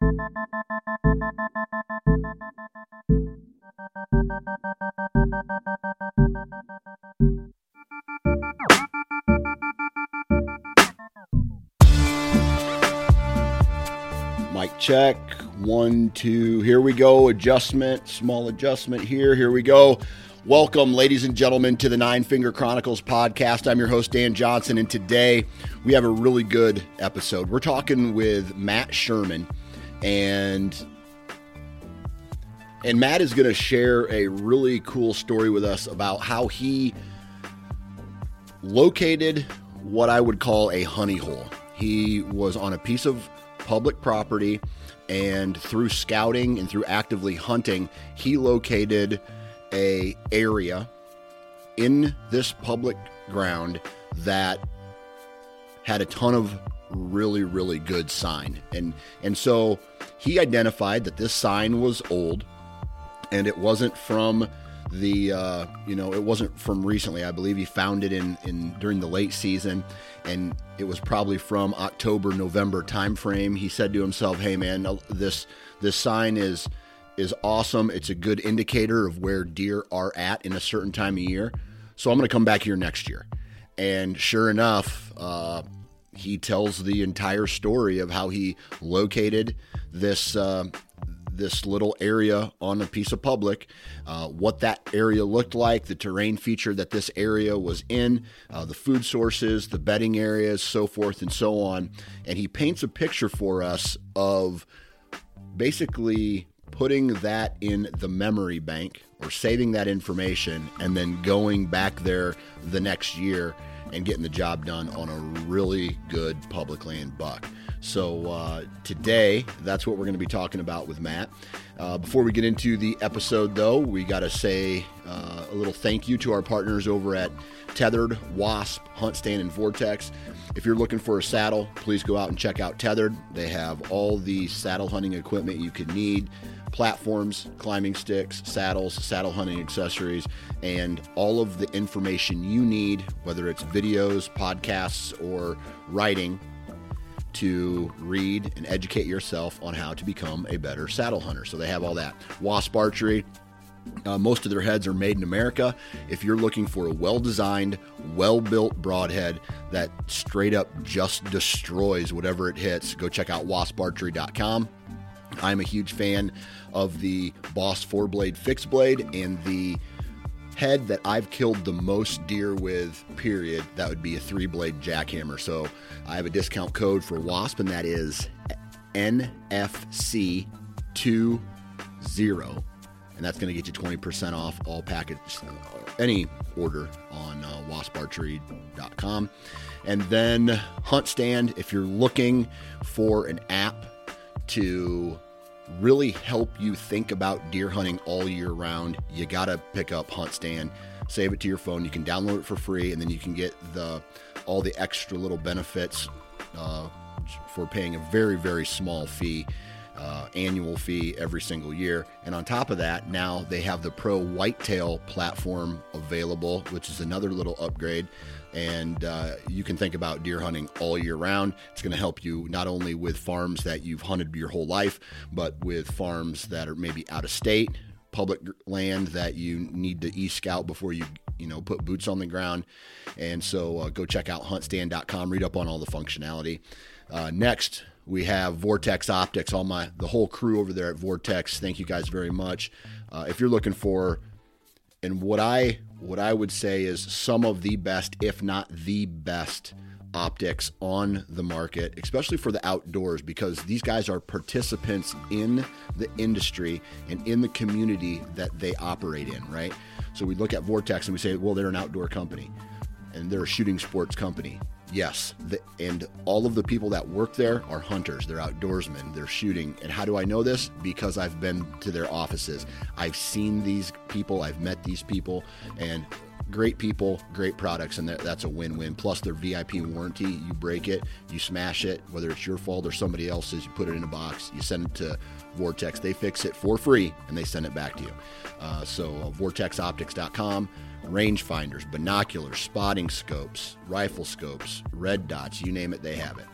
Mic check. One, two. Here we go. Adjustment. Small adjustment here. Here we go. Welcome, ladies and gentlemen, to the Nine Finger Chronicles podcast. I'm your host, Dan Johnson, and today we have a really good episode. We're talking with Matt Sherman, and and Matt is going to share a really cool story with us about how he located what I would call a honey hole. He was on a piece of public property, and through scouting and through actively hunting, he located a area in this public ground that had a ton of really really good sign and and so he identified that this sign was old and it wasn't from the uh, you know it wasn't from recently i believe he found it in in during the late season and it was probably from october november timeframe he said to himself hey man this this sign is is awesome. It's a good indicator of where deer are at in a certain time of year. So I'm going to come back here next year. And sure enough, uh, he tells the entire story of how he located this uh, this little area on a piece of public, uh, what that area looked like, the terrain feature that this area was in, uh, the food sources, the bedding areas, so forth and so on. And he paints a picture for us of basically putting that in the memory bank or saving that information and then going back there the next year and getting the job done on a really good public land buck. So uh, today, that's what we're going to be talking about with Matt. Uh, before we get into the episode, though, we got to say uh, a little thank you to our partners over at Tethered, Wasp, Hunt Stand, and Vortex. If you're looking for a saddle, please go out and check out Tethered. They have all the saddle hunting equipment you could need platforms, climbing sticks, saddles, saddle hunting accessories, and all of the information you need, whether it's videos, podcasts, or writing, to read and educate yourself on how to become a better saddle hunter. So they have all that. Wasp Archery, uh, most of their heads are made in America. If you're looking for a well designed, well built broadhead that straight up just destroys whatever it hits, go check out wasparchery.com. I'm a huge fan of the Boss four blade fixed blade and the head that I've killed the most deer with, period, that would be a three blade Jak-Hammer. So I have a discount code for WASP, and that is NFC20. And that's going to get you 20% off all package, any order on uh, wasparchery.com. And then Hunt Stand, if you're looking for an app to really help you think about deer hunting all year round, you got to pick up Hunt Stand. Save it to your phone. You can download it for free, and then you can get the all the extra little benefits uh, for paying a very very small fee. uh, annual fee every single year. And on top of that, now they have the Pro Whitetail platform available, which is another little upgrade. And uh, you can think about deer hunting all year round. It's going to help you not only with farms that you've hunted your whole life, but with farms that are maybe out of state, public land that you need to e-scout before you you know put boots on the ground. And so uh, go check out huntstand.com read up on all the functionality. Uh, next we have vortex optics. All my the whole crew over there at vortex thank you guys very much. Uh, if you're looking for and what i what i would say is some of the best if not the best optics on the market, especially for the outdoors, because these guys are participants in the industry and in the community that they operate in, right? So we look at Vortex and we say, well, they're an outdoor company and they're a shooting sports company. Yes, the, and all of the people that work there are hunters. They're outdoorsmen. They're shooting. And how do I know this? Because I've been to their offices. I've seen these people. I've met these people, and great people, great products, and that, that's a win-win. Plus, their VIP warranty. You break it, you smash it, whether it's your fault or somebody else's. You put it in a box. You send it to Vortex. They fix it for free, and they send it back to you. Uh, so, uh, vortexoptics.com. Rangefinders, binoculars, spotting scopes, rifle scopes, red dots, you name it, they have it.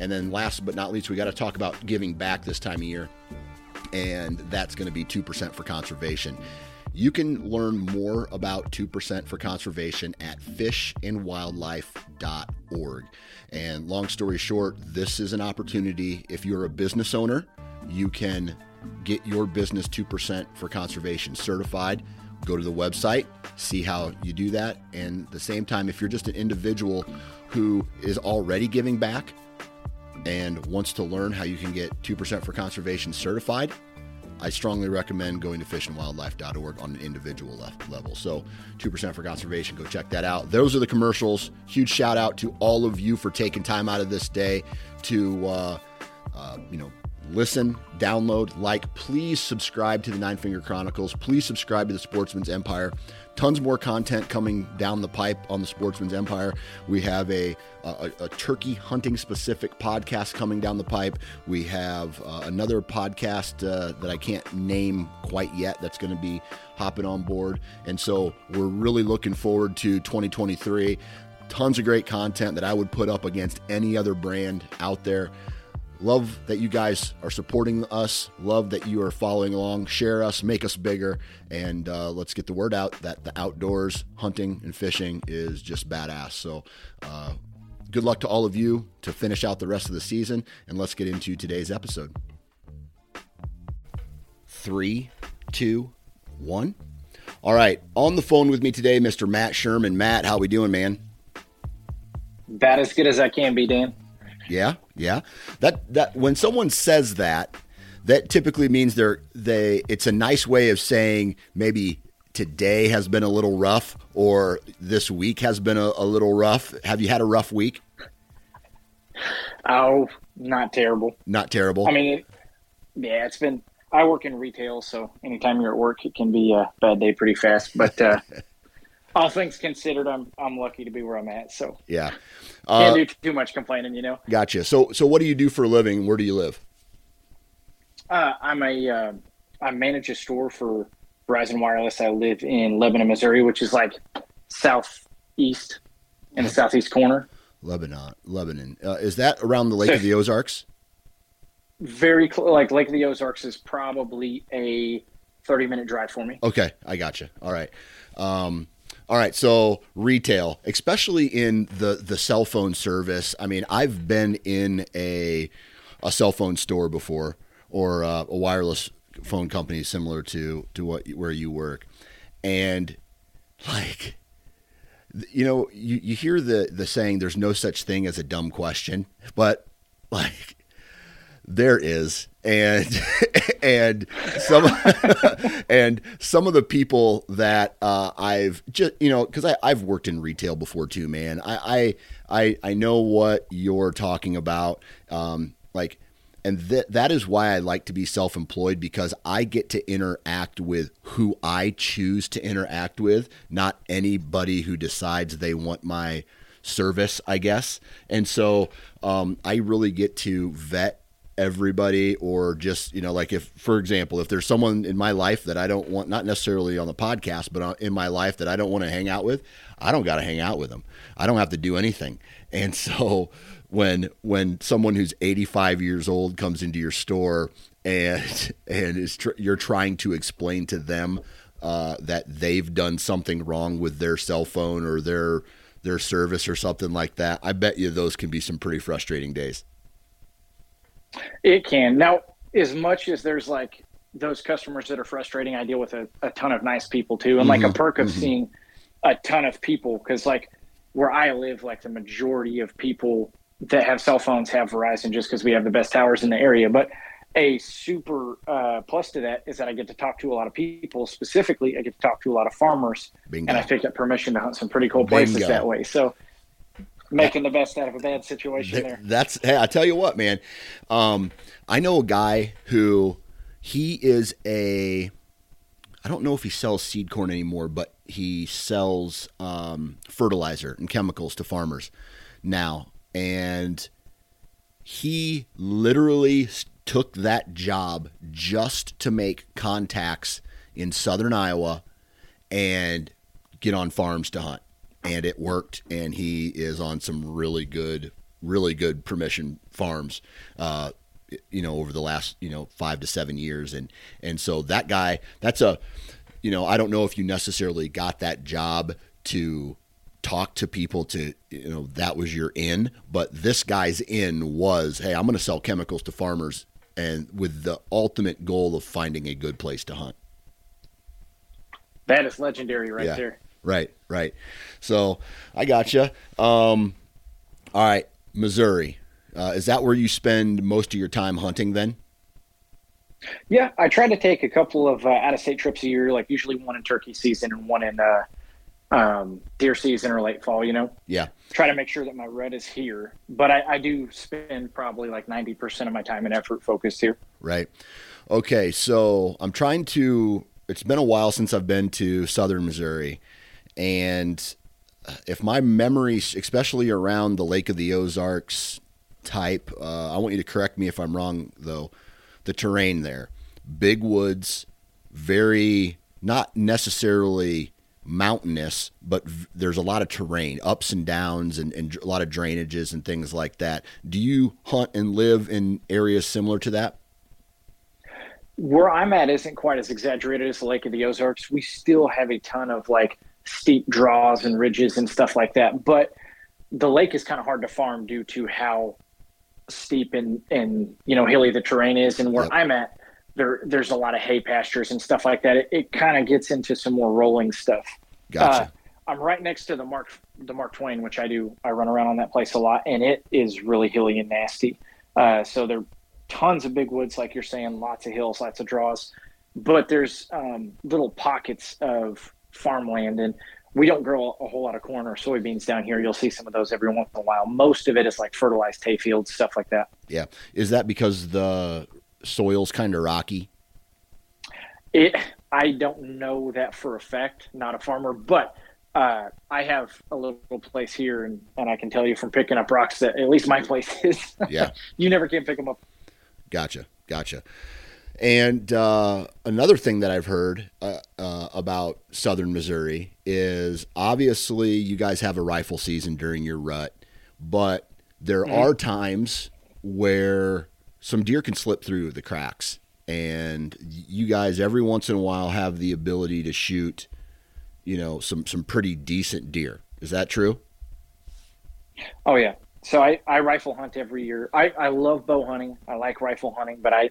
And then last but not least, we got to talk about giving back this time of year. And that's going to be 2% for conservation. You can learn more about 2% for conservation at fishandwildlife.org. And long story short, this is an opportunity. If you're a business owner, you can get your business 2% for conservation certified. Go to the website, see how you do that. And the same time, if you're just an individual who is already giving back and wants to learn how you can get 2% for conservation certified, I strongly recommend going to fishandwildlife.org on an individual level. So, 2% for conservation, go check that out. Those are the commercials. Huge shout out to all of you for taking time out of this day to, uh, uh, you know, listen, download, like. Please subscribe to the Nine Finger Chronicles. Please subscribe to the Sportsman's Empire. Tons more content coming down the pipe on the Sportsman's Empire. We have a, a, a turkey hunting specific podcast coming down the pipe. We have uh, another podcast uh, that I can't name quite yet that's going to be hopping on board. And so we're really looking forward to 2023. Tons of great content that I would put up against any other brand out there. Love that you guys are supporting us. Love that you are following along. Share us, make us bigger, and uh, let's get the word out that the outdoors, hunting and fishing is just badass. So, uh, good luck to all of you to finish out the rest of the season, and let's get into today's episode. Three, two, one. All right, on the phone with me today, Mr. Matt Sherman. Matt, how we doing, man? About as good as I can be, Dan. Yeah, yeah. That that when someone says that, that typically means they're they. It's a nice way of saying maybe today has been a little rough or this week has been a, a little rough. Have you had a rough week? Oh, not terrible. Not terrible. I mean, it, yeah, it's been. I work in retail, so anytime you're at work, it can be a bad day pretty fast. But uh, all things considered, I'm I'm lucky to be where I'm at. So yeah, can't do too much complaining, you know. Gotcha. So so what do you do for a living? Where do you live? Uh, I'm a uh, I manage a store for Verizon Wireless. I live in Lebanon, Missouri, which is like southeast in the southeast corner. Lebanon, Lebanon. Uh, is that around the Lake so, of the Ozarks? Very cl- like Lake of the Ozarks is probably a 30 minute drive for me. Okay, I got you. All right. Um, all right, so retail, especially in the the cell phone service. I mean, I've been in a a cell phone store before, or uh, a wireless phone company similar to to what where you work, and like, you know, you you hear the the saying, "There's no such thing as a dumb question," but like there is and and some and some of the people that uh, I've just you know because I've worked in retail before too, man. I I I know what you're talking about, um, like, and that that is why I like to be self-employed because I get to interact with who I choose to interact with, not anybody who decides they want my service, I guess. And so um, I really get to vet everybody or just you know like if for example if there's someone in my life that i don't want not necessarily on the podcast but uh, in my life that i don't want to hang out with i don't got to hang out with them i don't have to do anything. And so when when someone who's 85 years old comes into your store and and is tr- you're trying to explain to them uh, that they've done something wrong with their cell phone or their their service or something like that i bet you those can be some pretty frustrating days it can. Now, as much as there's like those customers that are frustrating, I deal with a, a ton of nice people too. And like mm-hmm. a perk of mm-hmm. seeing a ton of people, because like where I live, like the majority of people that have cell phones have Verizon just because we have the best towers in the area. But a super uh, plus to that is that I get to talk to a lot of people. Specifically, I get to talk to a lot of farmers, Bingo. and I pick up permission to hunt some pretty cool places Bingo. that way. So making the best out of a bad situation there. That's hey, I tell you what, man. Um, I know a guy who he is a I don't know if he sells seed corn anymore, but he sells um, fertilizer and chemicals to farmers now. And he literally took that job just to make contacts in southern Iowa and get on farms to hunt and it worked. And he is on some really good, really good permission farms. Uh, you know, over the last you know five to seven years, and and so that guy, that's a, you know, I don't know if you necessarily got that job to talk to people to you know that was your in but this guy's in was hey i'm going to sell chemicals to farmers and with the ultimate goal of finding a good place to hunt that is legendary right yeah. there right right so I got you. Um, all right, Missouri. Uh, is that where you spend most of your time hunting then? Yeah, I try to take a couple of uh, out of state trips a year, like usually one in turkey season and one in uh, um, deer season or late fall, you know? Yeah. Try to make sure that my rut is here. But I, I do spend probably like 90% of my time and effort focused here. Right. Okay. So I'm trying to, it's been a while since I've been to southern Missouri. And if my memory, especially around the Lake of the Ozarks type, uh, I want you to correct me if I'm wrong, though. The terrain there, big woods, very not necessarily mountainous, but v- there's a lot of terrain, ups and downs, and, and a lot of drainages and things like that. Do you hunt and live in areas similar to that? Where I'm at isn't quite as exaggerated as the Lake of the Ozarks. We still have a ton of like steep draws and ridges and stuff like that. But the lake is kind of hard to farm due to how steep and and you know hilly the terrain is. And where yep. I'm at, there there's a lot of hay pastures and stuff like that. It, it kind of gets into some more rolling stuff. Gotcha. Uh, I'm right next to the Mark the Mark Twain, which I do. I run around on that place a lot, and it is really hilly and nasty. Uh, so there are tons of big woods, like you're saying, lots of hills, lots of draws. But there's um, little pockets of farmland and we don't grow a whole lot of corn or soybeans down here. You'll see some of those every once in a while. Most of it is like fertilized hay fields, stuff like that. Yeah. Is that because the soil's kind of rocky? It I don't know that for a fact, not a farmer, but uh, I have a little place here, and, and I can tell you from picking up rocks that at least my place is. Yeah. you never can pick them up. Gotcha. Gotcha. And uh, another thing that I've heard uh, uh, about Southern Missouri is obviously you guys have a rifle season during your rut, but there mm-hmm. are times where some deer can slip through the cracks, and you guys every once in a while have the ability to shoot, you know, some some pretty decent deer. Is that true? Oh yeah. So I, I rifle hunt every year. I, I love bow hunting. I like rifle hunting, but I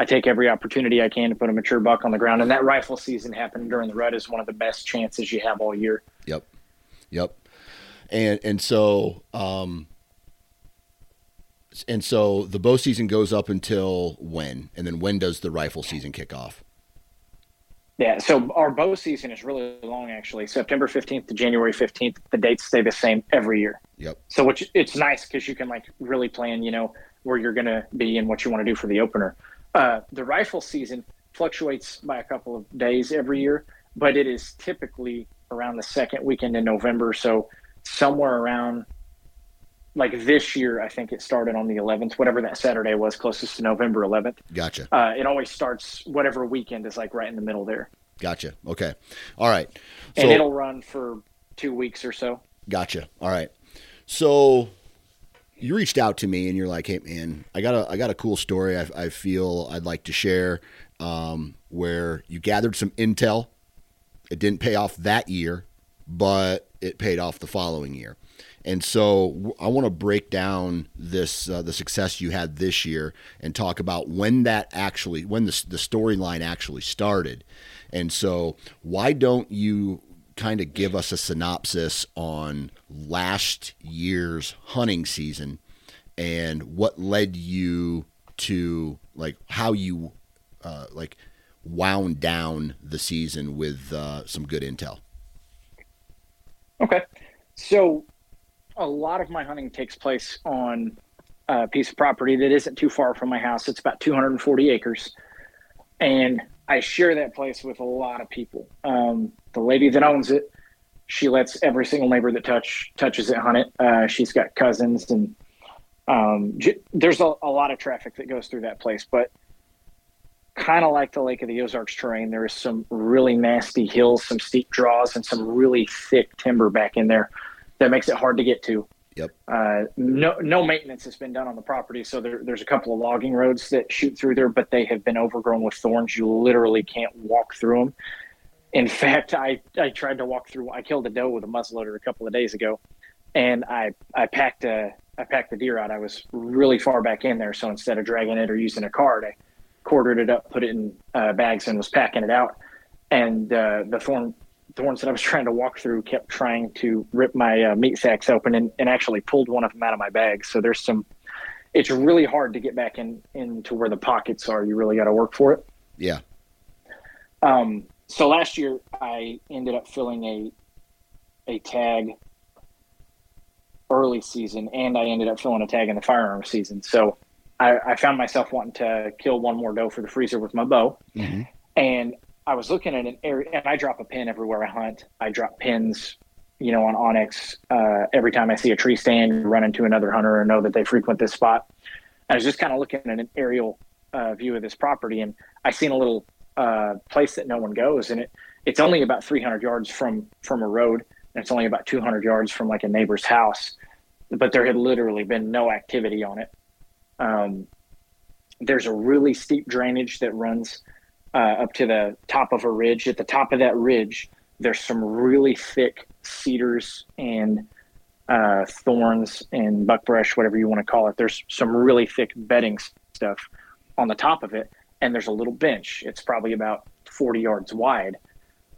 I take every opportunity I can to put a mature buck on the ground. And that rifle season happened during the rut is one of the best chances you have all year. Yep. Yep. And and so um and so the bow season goes up until when? And then when does the rifle season kick off? Yeah, so our bow season is really long actually. September 15th to January 15th. The dates stay the same every year. Yep. So which it's nice cuz you can like really plan, you know, where you're going to be and what you want to do for the opener. Uh, the rifle season fluctuates by a couple of days every year, but it is typically around the second weekend in November. So somewhere around like this year, I think it started on the 11th, whatever that Saturday was, closest to November 11th. Gotcha. Uh, it always starts whatever weekend is like right in the middle there. Gotcha. Okay. All right. So, and it'll run for two weeks or so. Gotcha. All right. So you reached out to me and you're like, "Hey, man, I got a I got a cool story. I, I feel I'd like to share." Um, where you gathered some intel. It didn't pay off that year, but it paid off the following year. And so I want to break down this uh, the success you had this year and talk about when that actually when the the storyline actually started. And so why don't you kind of give us a synopsis on last year's hunting season and what led you to like how you uh, like wound down the season with uh, some good intel. Okay, so a lot of my hunting takes place on a piece of property that isn't too far from my house. It's about 240 acres, and I share that place with a lot of people. Um, the lady that owns it, she lets every single neighbor that touch touches it hunt it. Uh, she's got cousins, and um, j- there's a, a lot of traffic that goes through that place. But kind of like the Lake of the Ozarks terrain, there is some really nasty hills, some steep draws, and some really thick timber back in there that makes it hard to get to. Yep. Uh, no, no maintenance has been done on the property, so there, there's a couple of logging roads that shoot through there, but they have been overgrown with thorns. You literally can't walk through them. In fact, I, I tried to walk through. I killed a doe with a muzzleloader a couple of days ago, and I I packed a I packed the deer out. I was really far back in there, so instead of dragging it or using a cart, I quartered it up, put it in uh, bags, and was packing it out. And uh, the thorn the ones that I was trying to walk through kept trying to rip my uh, meat sacks open and, and actually pulled one of them out of my bag. So there's some, it's really hard to get back in into where the pockets are. You really got to work for it. Yeah. Um, so last year I ended up filling a, a tag early season and I ended up filling a tag in the firearm season. So I, I found myself wanting to kill one more doe for the freezer with my bow. Mm-hmm. And I was looking at an area, and I drop a pin everywhere I hunt. I drop pins, you know, on onX uh, every time I see a tree stand, run into another hunter, or know that they frequent this spot. I was just kind of looking at an aerial uh, view of this property, and I seen a little uh, place that no one goes, and it it's only about 300 yards from from a road, and it's only about 200 yards from like a neighbor's house, but there had literally been no activity on it. Um, there's a really steep drainage that runs uh, up to the top of a ridge. At the top of that ridge, there's some really thick cedars and uh, thorns and buckbrush, whatever you want to call it. There's some really thick bedding stuff on the top of it, and there's a little bench. It's probably about 40 yards wide.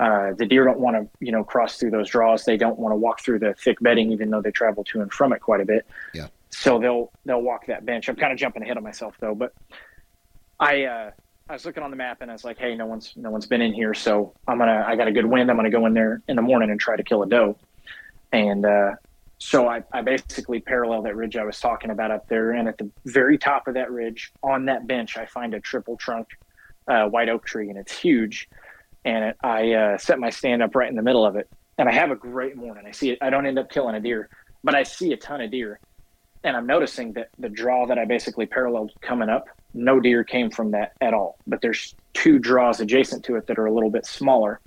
Uh, the deer don't want to, you know, cross through those draws. They don't want to walk through the thick bedding, even though they travel to and from it quite a bit. Yeah. So they'll they'll walk that bench. I'm kind of jumping ahead of myself though, but I uh, I was looking on the map and I was like, hey, no one's no one's been in here, so I'm gonna I got a good wind. I'm gonna go in there in the morning and try to kill a doe. And uh, so I, I basically parallel that ridge I was talking about up there, and at the very top of that ridge, on that bench, I find a triple trunk uh, white oak tree, and it's huge. And it, I uh, set my stand up right in the middle of it, and I have a great morning. I see it. I don't end up killing a deer, but I see a ton of deer, and I'm noticing that the draw that I basically paralleled coming up no deer came from that at all. But there's two draws adjacent to it that are a little bit smaller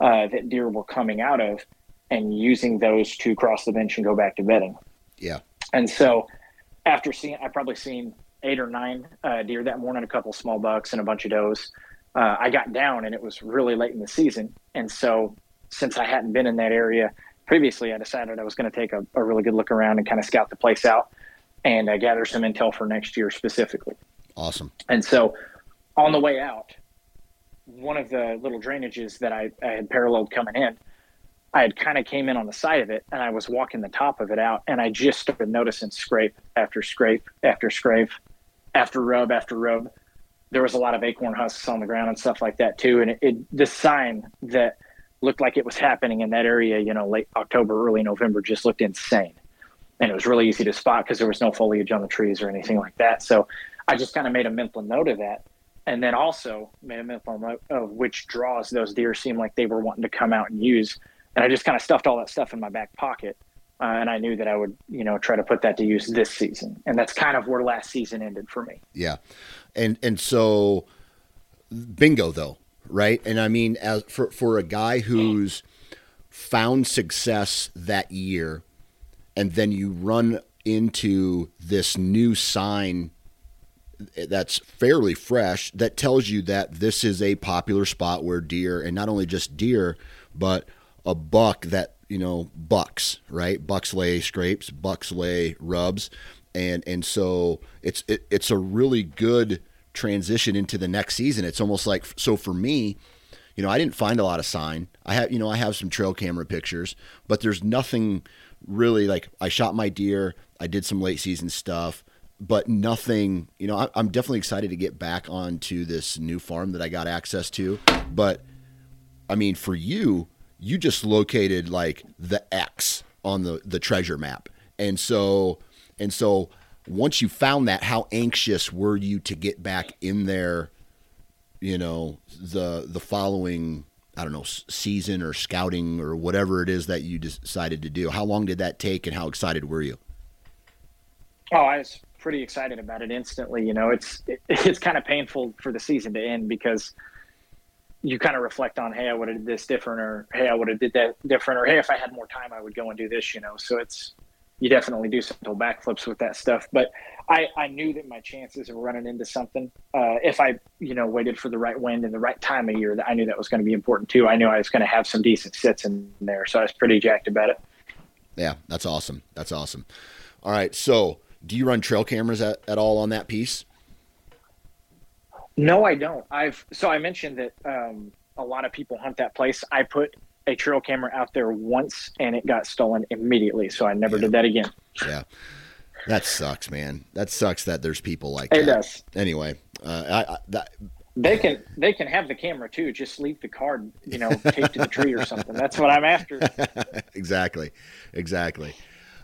uh, that deer were coming out of and using those to cross the bench and go back to bedding. Yeah. And so after seeing, I probably seen eight or nine uh, deer that morning, a couple small bucks and a bunch of does. Uh, I got down and it was really late in the season. And so since I hadn't been in that area previously, I decided I was going to take a, a, really good look around and kind of scout the place out and uh, gather some intel for next year specifically. Awesome. And so on the way out, one of the little drainages that I, I had paralleled coming in, I had kind of came in on the side of it and I was walking the top of it out and I just started noticing scrape after scrape after scrape after rub after rub. There was a lot of acorn husks on the ground and stuff like that too. And it, it the sign that looked like it was happening in that area, you know, late October, early November just looked insane. And it was really easy to spot because there was no foliage on the trees or anything like that. So I just kind of made a mental note of that. And then also made a mental note of which draws those deer seemed like they were wanting to come out and use. And I just kind of stuffed all that stuff in my back pocket uh, and I knew that I would, you know, try to put that to use this season, and that's kind of where last season ended for me. Yeah, and and so bingo though, right? And I mean, as for for a guy who's found success that year, and then you run into this new sign that's fairly fresh that tells you that this is a popular spot where deer and not only just deer but a buck that you know bucks right? Bucks lay scrapes bucks lay rubs. And and so it's it, it's a really good transition into the next season. It's almost like so for me you know i didn't find a lot of sign. I have you know i have some trail camera pictures but there's nothing really like i shot my deer i did some late season stuff but nothing, you know, I, I'm definitely excited to get back onto this new farm that I got access to. But I mean, for you, you just located like the X on the, the treasure map. And so, and so once you found that, how anxious were you to get back in there, you know, the, the following, I don't know, season or scouting or whatever it is that you decided to do? How long did that take and how excited were you? Oh, I was pretty excited about it instantly. You know, it's it, it's kind of painful for the season to end because you kind of reflect on, hey, I would have did this different, or hey, I would have did that different, or hey, if I had more time, I would go and do this. You know, so it's you definitely do some backflips with that stuff. But I, I knew that my chances of running into something, uh, if I, you know, waited for the right wind and the right time of year, that I knew that was going to be important too. I knew I was going to have some decent sits in there, so I was pretty jacked about it. Yeah, that's awesome. That's awesome. All right, so do you run trail cameras at, at all on that piece? No, I don't. I've so I mentioned that um, a lot of people hunt that place. I put a trail camera out there once and it got stolen immediately, so I never yeah. did that again. Yeah. That sucks, man. That sucks that there's people like it that. does. Anyway, uh, I, I, that, they can they can have the camera too. Just leave the card, you know, taped to the tree or something. That's what I'm after. exactly, exactly.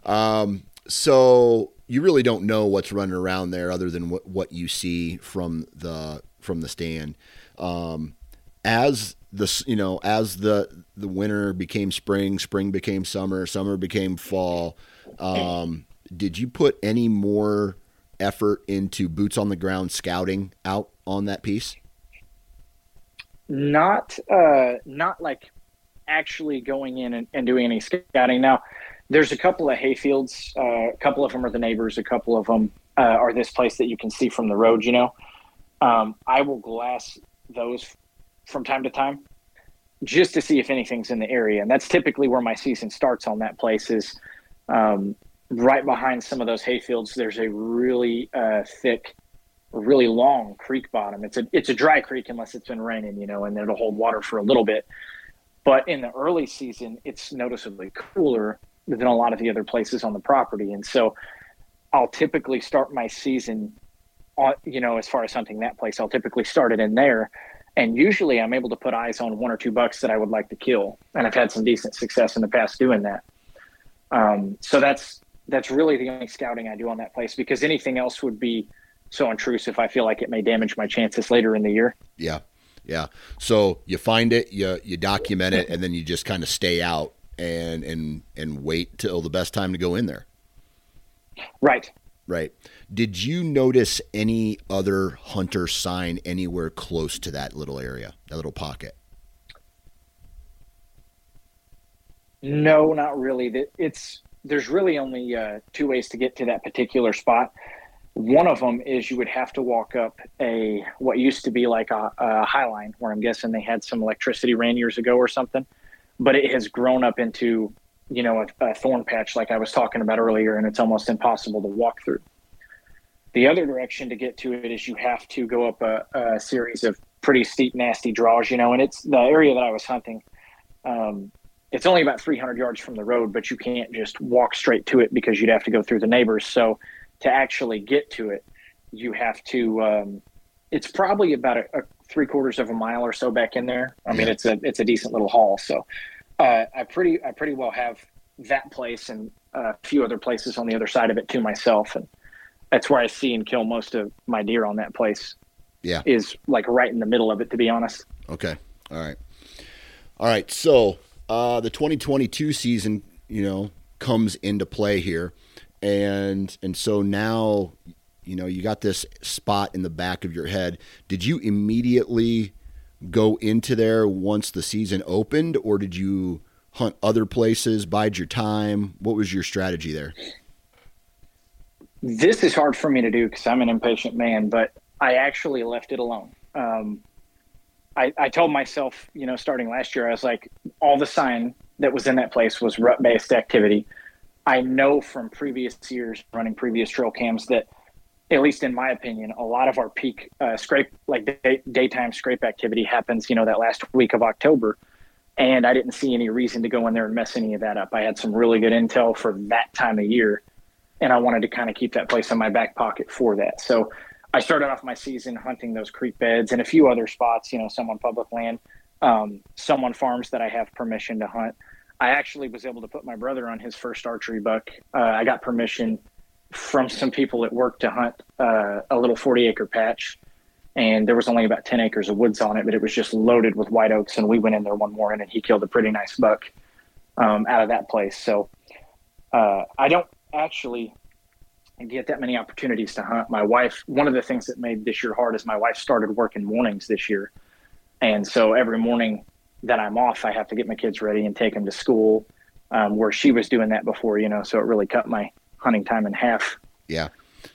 Um, so you really don't know what's running around there other than what, what you see from the from the stand. Um, as the you know as the the winter became spring, spring became summer, summer became fall. Um, did you put any more effort into boots on the ground scouting out on that piece? Not uh, not like actually going in and, and doing any scouting. Now, there's a couple of hayfields. Uh, a couple of them are the neighbors. A couple of them uh, are this place that you can see from the road. You know, um, I will glass those from time to time just to see if anything's in the area, and that's typically where my season starts on that place. Is um, right behind some of those hayfields. There's a really uh, thick, really long creek bottom. It's a it's a dry creek unless it's been raining, you know, and it'll hold water for a little bit. But in the early season, it's noticeably cooler than a lot of the other places on the property. And so I'll typically start my season on, you know, as far as hunting that place, I'll typically start it in there. And usually I'm able to put eyes on one or two bucks that I would like to kill. And I've had some decent success in the past doing that. Um, so that's, that's really the only scouting I do on that place because anything else would be so intrusive. I feel like it may damage my chances later in the year. Yeah. Yeah. So you find it, you, you document it, and then you just kind of stay out and and and wait till the best time to go in there. Right. Right. Did you notice any other hunter sign anywhere close to that little area, that little pocket? No, not really. It's there's really only uh, two ways to get to that particular spot. One of them is you would have to walk up a what used to be like a, a high line, where I'm guessing they had some electricity ran years ago or something but it has grown up into you know a, a, thorn patch like I was talking about earlier, and it's almost impossible to walk through. The other direction to get to it is you have to go up a, a series of pretty steep, nasty draws, you know, and it's the area that I was hunting. Um, it's only about 300 yards from the road, but you can't just walk straight to it because you'd have to go through the neighbors. So to actually get to it, you have to. Um, it's probably about a, a, three quarters of a mile or so back in there. I mean, it's a it's a decent little haul. So uh, I pretty I pretty well have that place and a few other places on the other side of it to myself, and that's where I see and kill most of my deer on that place. Yeah, is like right in the middle of it, to be honest. Okay, all right, all right. So uh, the 2022 season, you know, comes into play here, and and so now, you know, you got this spot in the back of your head. Did you immediately go into there once the season opened, or did you hunt other places, bide your time? What was your strategy there? This is hard for me to do because I'm an impatient man, but I actually left it alone. Um, I, I told myself, you know, starting last year, I was like, all the sign that was in that place was rut based activity. I know from previous years running previous trail cams that, at least in my opinion, a lot of our peak uh, scrape, like day, daytime scrape activity happens, you know, that last week of October. And I didn't see any reason to go in there and mess any of that up. I had some really good intel for that time of year, and I wanted to kind of keep that place in my back pocket for that. So I started off my season hunting those creek beds and a few other spots, you know, some on public land, um, some on farms that I have permission to hunt. I actually was able to put my brother on his first archery buck. Uh, I got permission from some people at work to hunt uh, a little 40 acre patch. And there was only about 10 acres of woods on it, but it was just loaded with white oaks. And we went in there one morning and he killed a pretty nice buck um, out of that place. So uh, I don't actually get that many opportunities to hunt. My wife, one of the things that made this year hard is my wife started working mornings this year. And so every morning that I'm off, I have to get my kids ready and take them to school, um, where she was doing that before, you know, so it really cut my hunting time in half. Yeah.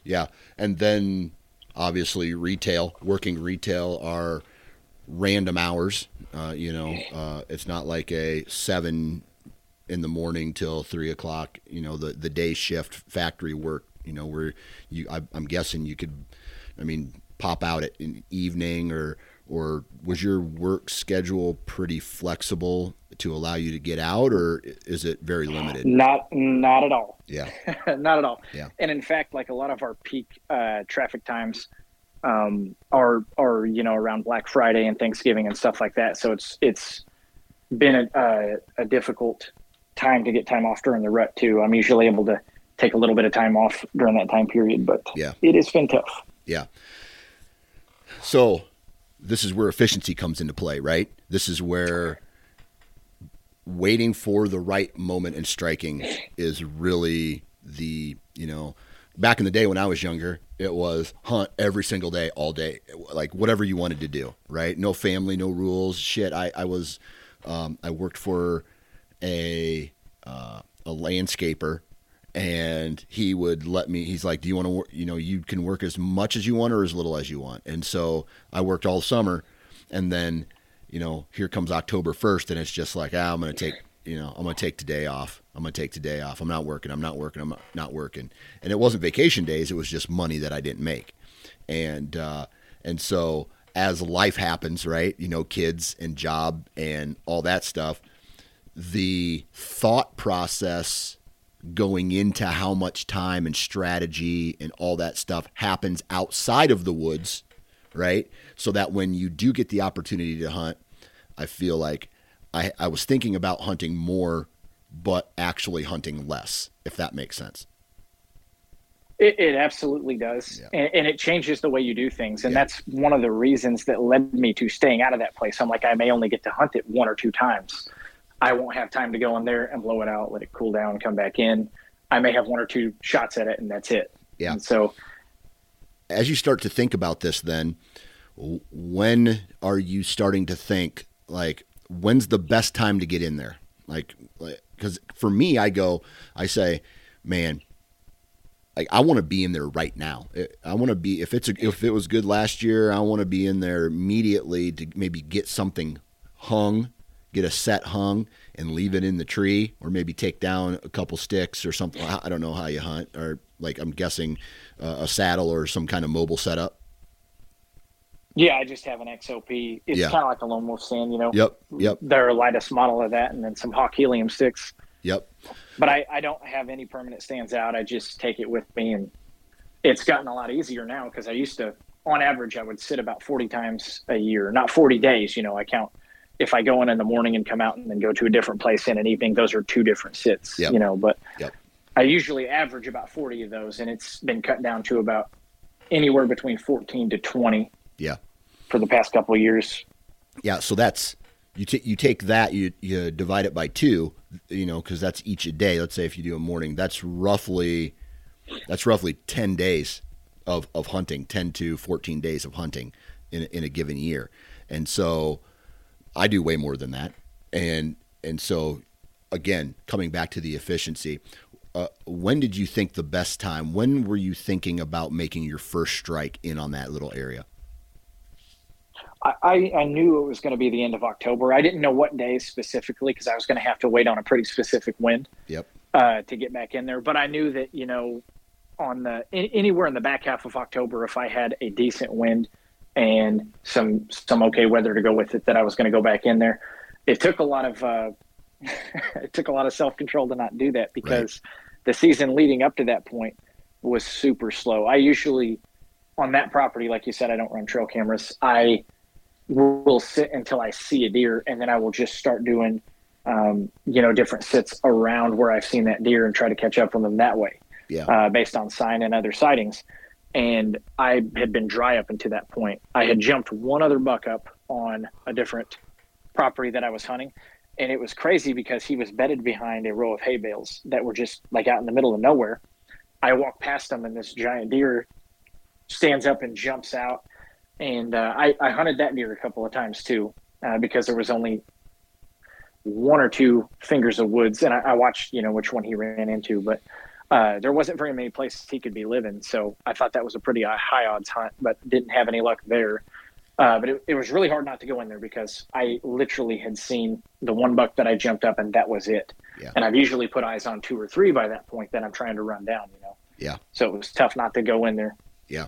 Yeah. And then obviously retail, working retail are random hours. Uh, you know, uh, it's not like a seven in the morning till three o'clock, you know, the, the day shift factory work you know, where you I, am guessing you could, I mean, pop out at an evening or or was your work schedule pretty flexible to allow you to get out, or is it very limited? Not not at all. Yeah, not at all. Yeah, and in fact, like a lot of our peak uh, traffic times um, are are you know around Black Friday and Thanksgiving and stuff like that. So it's it's been a, a, a difficult time to get time off during the rut too. I'm usually able to take a little bit of time off during that time period, but yeah, it has been tough. Yeah. So this is where efficiency comes into play, right? This is where waiting for the right moment and striking is really the, you know, back in the day when I was younger, it was hunt every single day, all day, like whatever you wanted to do, right? No family, no rules, shit. I, I was, um, I worked for a, uh, a landscaper and he would let me he's like do you want to work you know you can work as much as you want or as little as you want? And so i worked all summer and then you know here comes october 1st and it's just like ah, i'm gonna take you know i'm gonna take today off. I'm gonna take today off. I'm not working. I'm not working. I'm not working. And it wasn't vacation days. It was just money that i didn't make. And uh and so as life happens right you know kids and job and all that stuff the thought process going into how much time and strategy and all that stuff happens outside of the woods, right? So that when you do get the opportunity to hunt, I feel like I, I was thinking about hunting more, but actually hunting less, if that makes sense. It, it absolutely does. Yeah. And, and, it changes the way you do things. And yeah. that's one of the reasons that led me to staying out of that place. I'm like, I may only get to hunt it one or two times. I won't have time to go in there and blow it out, let it cool down, come back in. I may have one or two shots at it, and that's it. Yeah. And so, as you start to think about this, then when are you starting to think like when's the best time to get in there? Like, because for me, I go, I say, man, like I want to be in there right now. I want to be if it's a, if it was good last year, I want to be in there immediately to maybe get something hung get a set hung and leave it in the tree or maybe take down a couple sticks or something. I don't know how you hunt or like i'm guessing uh, a saddle or some kind of mobile setup. Yeah i just have an xop it's yeah. kind of like a lone wolf stand you know? Yep yep. They're lightest model of that and then some hawk helium sticks. Yep. But I, I don't have any permanent stands out. I just take it with me and it's gotten a lot easier now because i used to on average i would sit about 40 times a year not 40 days you know i count if I go in in the morning and come out and then go to a different place in an evening, those are two different sits, yep. you know, but yep. I usually average about 40 of those and it's been cut down to about anywhere between 14 to 20. Yeah. For the past couple of years. Yeah. So that's, you, t- you take that, you, you divide it by two you know, because that's each a day. Let's say if you do a morning, that's roughly that's roughly ten days of of hunting, ten to fourteen days of hunting in in a given year, and so I do way more than that, and and so again, coming back to the efficiency, uh, when did you think the best time? When were you thinking about making your first strike in on that little area? I, I knew it was going to be the end of October. I didn't know what days specifically because I was going to have to wait on a pretty specific wind. Yep. Uh, to get back in there, but I knew that you know, on the anywhere in the back half of October, if I had a decent wind and some some okay weather to go with it, that I was going to go back in there. It took a lot of uh, it took a lot of self control to not do that because right. the season leading up to that point was super slow. I usually on that property, like you said, I don't run trail cameras. I will sit until I see a deer, and then I will just start doing, um, you know, different sits around where I've seen that deer and try to catch up on them that way. Yeah. Uh, based on sign and other sightings. And I had been dry up until that point. I had jumped one other buck up on a different property that I was hunting, and it was crazy because he was bedded behind a row of hay bales that were just like out in the middle of nowhere. I walked past him, and this giant deer stands up and jumps out and uh, I, I hunted that deer a couple of times too uh, because there was only one or two fingers of woods and I, I watched you know which one he ran into but uh, there wasn't very many places he could be living. So i thought that was a pretty uh, high odds hunt but didn't have any luck there. Uh, but it, it, was really hard not to go in there because i literally had seen the one buck that i jumped up and that was it. Yeah. and i've usually put eyes on two or three by that point that i'm trying to run down you know? Yeah. So it was tough not to go in there. Yeah.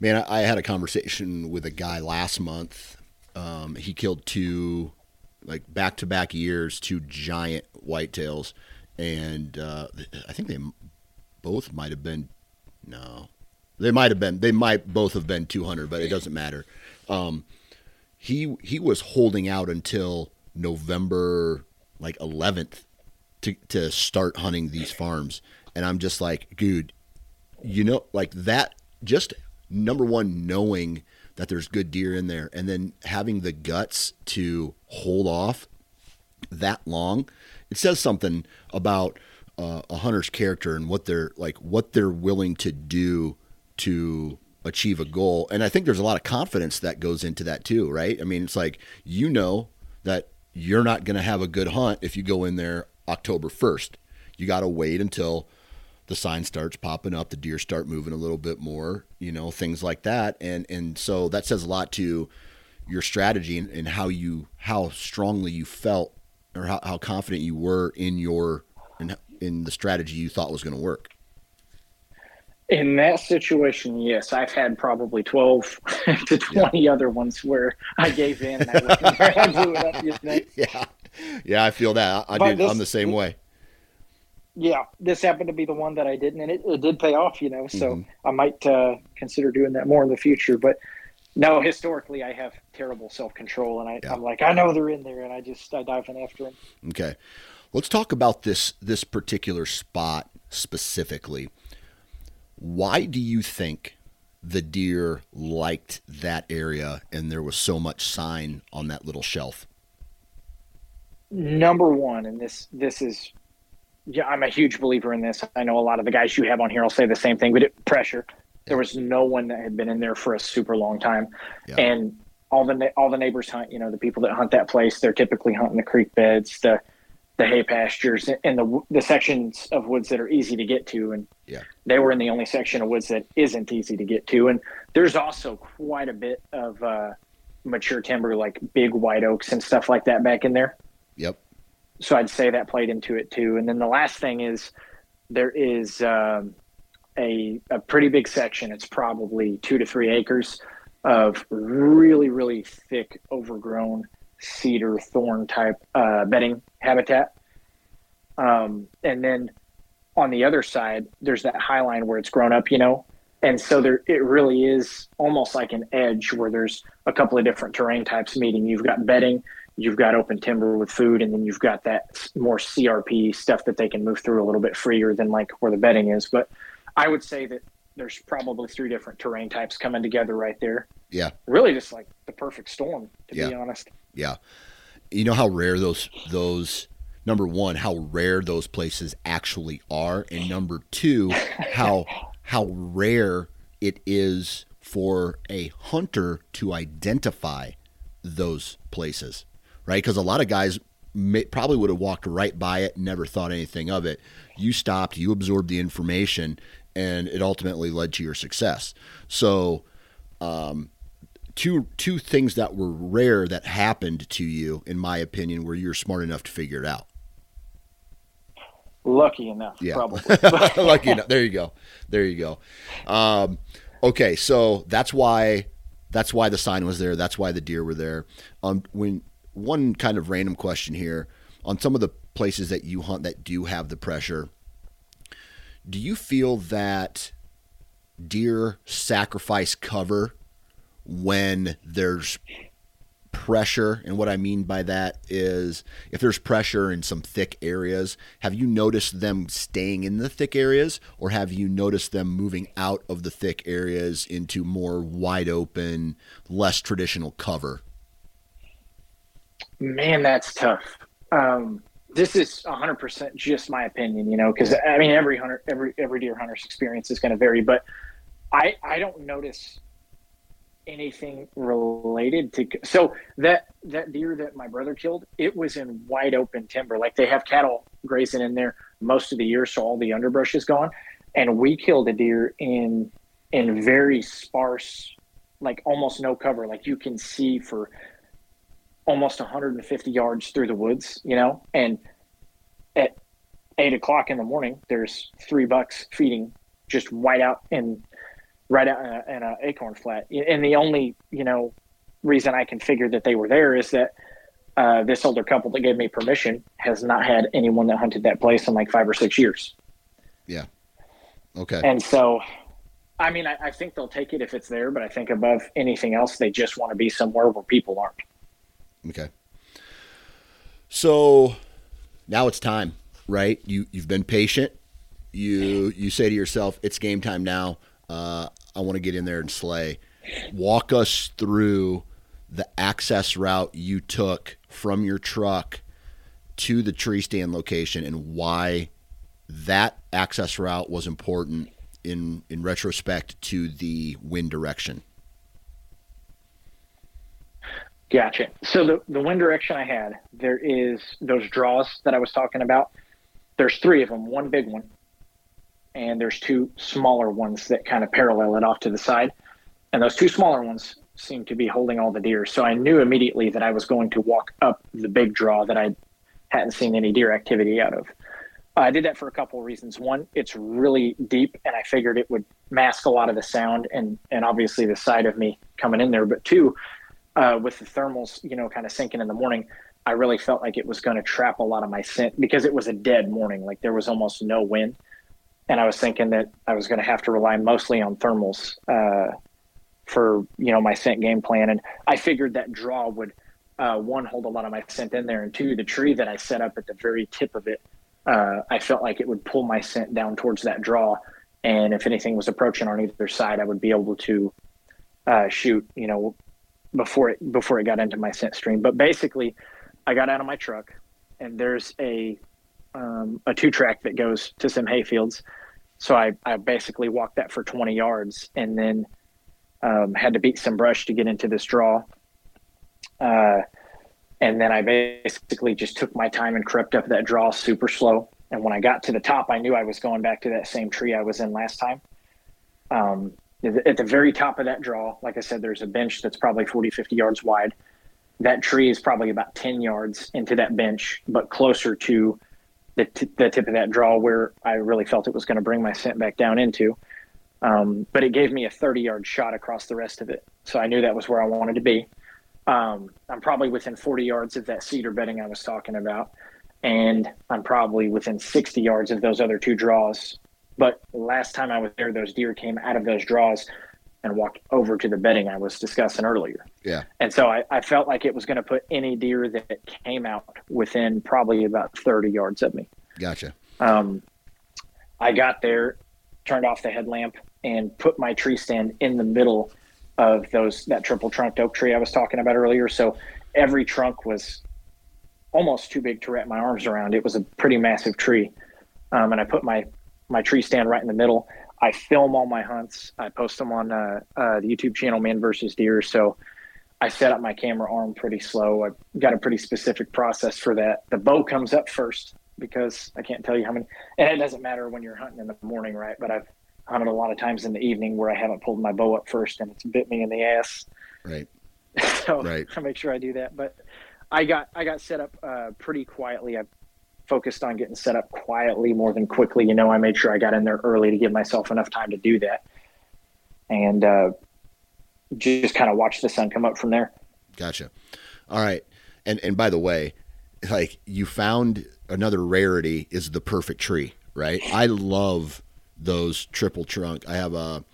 Man, I had a conversation with a guy last month. Um, he killed two, like back to back years, two giant whitetails, and uh, I think they both might have been. No, they might have been. They might both have been 200, but it doesn't matter. Um, he he was holding out until November like 11th to to start hunting these farms, and I'm just like, dude, you know, like that just number one, knowing that there's good deer in there, and then having the guts to hold off that long, it says something about uh, a hunter's character and what they're like, what they're willing to do to achieve a goal. And I think there's a lot of confidence that goes into that too, right? I mean, it's like you know that you're not going to have a good hunt if you go in there October 1st. You got to wait until the sign starts popping up, the deer start moving a little bit more, you know, things like that. And and so that says a lot to your strategy and, and how you how strongly you felt or how, how confident you were in your in, in the strategy you thought was going to work. In that situation, yes, I've had probably twelve to twenty yeah. other ones where I gave in and I, I blew it up. You know? Yeah, yeah, I feel that. I, I I'm the same way yeah, this happened to be the one that I didn't, and it, it did pay off, you know. So mm-hmm. I might uh, consider doing that more in the future. But no, historically, I have terrible self control, and I, yeah. I'm like, I know they're in there, and I just I dive in after them. Okay, let's talk about this this particular spot specifically. Why do you think the deer liked that area, and there was so much sign on that little shelf? Number one, and this this is yeah, I'm a huge believer in this. I know a lot of the guys you have on here will say the same thing, but it, pressure. There was no one that had been in there for a super long time, yeah. and all the all the neighbors hunt. You know, the people that hunt that place, they're typically hunting the creek beds, the the hay pastures, and the the sections of woods that are easy to get to. And yeah. they were in the only section of woods that isn't easy to get to. And there's also quite a bit of uh, mature timber, like big white oaks and stuff like that, back in there. Yep so I'd say that played into it too. And then the last thing is there is um, a a pretty big section. It's probably two to three acres of really really thick, overgrown cedar thorn type uh, bedding habitat. Um, and then on the other side, there's that high line where it's grown up, you know. And so there, it really is almost like an edge where there's a couple of different terrain types meeting. You've got bedding, you've got open timber with food, and then you've got that more CRP stuff that they can move through a little bit freer than like where the bedding is. But I would say that there's probably three different terrain types coming together right there. Yeah. Really just like the perfect storm, to yeah. be honest. Yeah. You know how rare those those number one, how rare those places actually are, and number two, how how rare it is for a hunter to identify those places, right? Because a lot of guys may, probably would have walked right by it, never thought anything of it. You stopped, you absorbed the information, and it ultimately led to your success. So, um, two two things that were rare that happened to you, in my opinion, where you're smart enough to figure it out. Lucky enough, yeah. probably. Lucky enough. There you go. There you go. Um, okay, so that's why that's why the sign was there. That's why the deer were there. Um, when one kind of random question here on some of the places that you hunt that do have the pressure, do you feel that deer sacrifice cover when there's pressure. And what I mean by that is if there's pressure in some thick areas, have you noticed them staying in the thick areas or have you noticed them moving out of the thick areas into more wide open, less traditional cover? Man, that's tough. Um, this is 100% just my opinion, you know, because I mean, every hunter, every every deer hunter's experience is going to vary, but I I don't notice anything related to so that that deer that my brother killed it was in wide open timber like they have cattle grazing in there most of the year so all the underbrush is gone and we killed a deer in in very sparse like almost no cover like you can see for almost 150 yards through the woods you know and at eight o'clock in the morning there's three bucks feeding just white out in right out in a, in a acorn flat. And the only, you know, reason I can figure that they were there is that uh, this older couple that gave me permission has not had anyone that hunted that place in like five or six years. Yeah. Okay. And so, I mean, I, I think they'll take it if it's there, but I think above anything else, they just want to be somewhere where people aren't. Okay. So now it's time, right? You you've been patient. You you say to yourself, it's game time now. Uh, I want to get in there and slay. Walk us through the access route you took from your truck to the tree stand location and why that access route was important in in retrospect to the wind direction. Gotcha. So the, the wind direction I had, there is those draws that I was talking about. There's three of them, one big one, and there's two smaller ones that kind of parallel it off to the side. And those two smaller ones seem to be holding all the deer. So I knew immediately that I was going to walk up the big draw that I hadn't seen any deer activity out of. I did that for a couple of reasons. One, it's really deep, and I figured it would mask a lot of the sound and and obviously the side of me coming in there. But two, uh, with the thermals, you know, kind of sinking in the morning, I really felt like it was going to trap a lot of my scent because it was a dead morning. Like there was almost no wind and I was thinking that I was going to have to rely mostly on thermals uh, for you know my scent game plan, and I figured that draw would uh, one hold a lot of my scent in there, and two the tree that I set up at the very tip of it, uh, I felt like it would pull my scent down towards that draw, and if anything was approaching on either side, I would be able to uh, shoot you know before it before it got into my scent stream. But basically, I got out of my truck, and there's a um, a two track that goes to some hayfields. So I, I basically walked that for 20 yards and then um, had to beat some brush to get into this draw. Uh, and then I basically just took my time and crept up that draw super slow. And when I got to the top, I knew I was going back to that same tree I was in last time. Um, at the very top of that draw, like I said, there's a bench that's probably 40, 50 yards wide. That tree is probably about 10 yards into that bench, but closer to the, t- the tip of that draw where I really felt it was going to bring my scent back down into. Um, but it gave me a 30 yard shot across the rest of it. So I knew that was where I wanted to be. Um, I'm probably within 40 yards of that cedar bedding I was talking about. And I'm probably within 60 yards of those other two draws. But last time I was there, those deer came out of those draws and walked over to the bedding I was discussing earlier. Yeah. And so I, I felt like it was going to put any deer that came out within probably about 30 yards of me. Gotcha. Um, I got there, turned off the headlamp, and put my tree stand in the middle of those that triple trunked oak tree I was talking about earlier. So every trunk was almost too big to wrap my arms around. It was a pretty massive tree, um, and I put my my tree stand right in the middle. I film all my hunts. I post them on uh, uh, the YouTube channel Man versus Deer. So I set up my camera arm pretty slow. I've got a pretty specific process for that. The bow comes up first because I can't tell you how many, and it doesn't matter when you're hunting in the morning, right? But I've hunted a lot of times in the evening where I haven't pulled my bow up first and it's bit me in the ass. Right. so right. I make sure I do that. But I got I got set up uh, pretty quietly. I focused on getting set up quietly more than quickly. You know, I made sure I got in there early to give myself enough time to do that, and uh, just kind of watch the sun come up from there. Gotcha. All right, and and by the way, like you found another rarity is the perfect tree, right? I love those triple trunk. I have a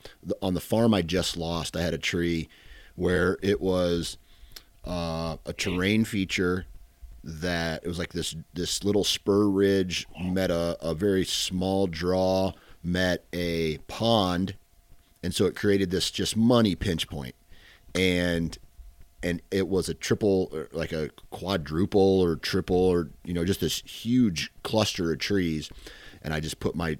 on the farm I just lost. I had a tree where it was uh, a terrain feature that it was like this this little spur ridge met a, a very small draw met a pond and so it created this just money pinch point. And and it was a triple like a quadruple or triple or you know just this huge cluster of trees. And i just put my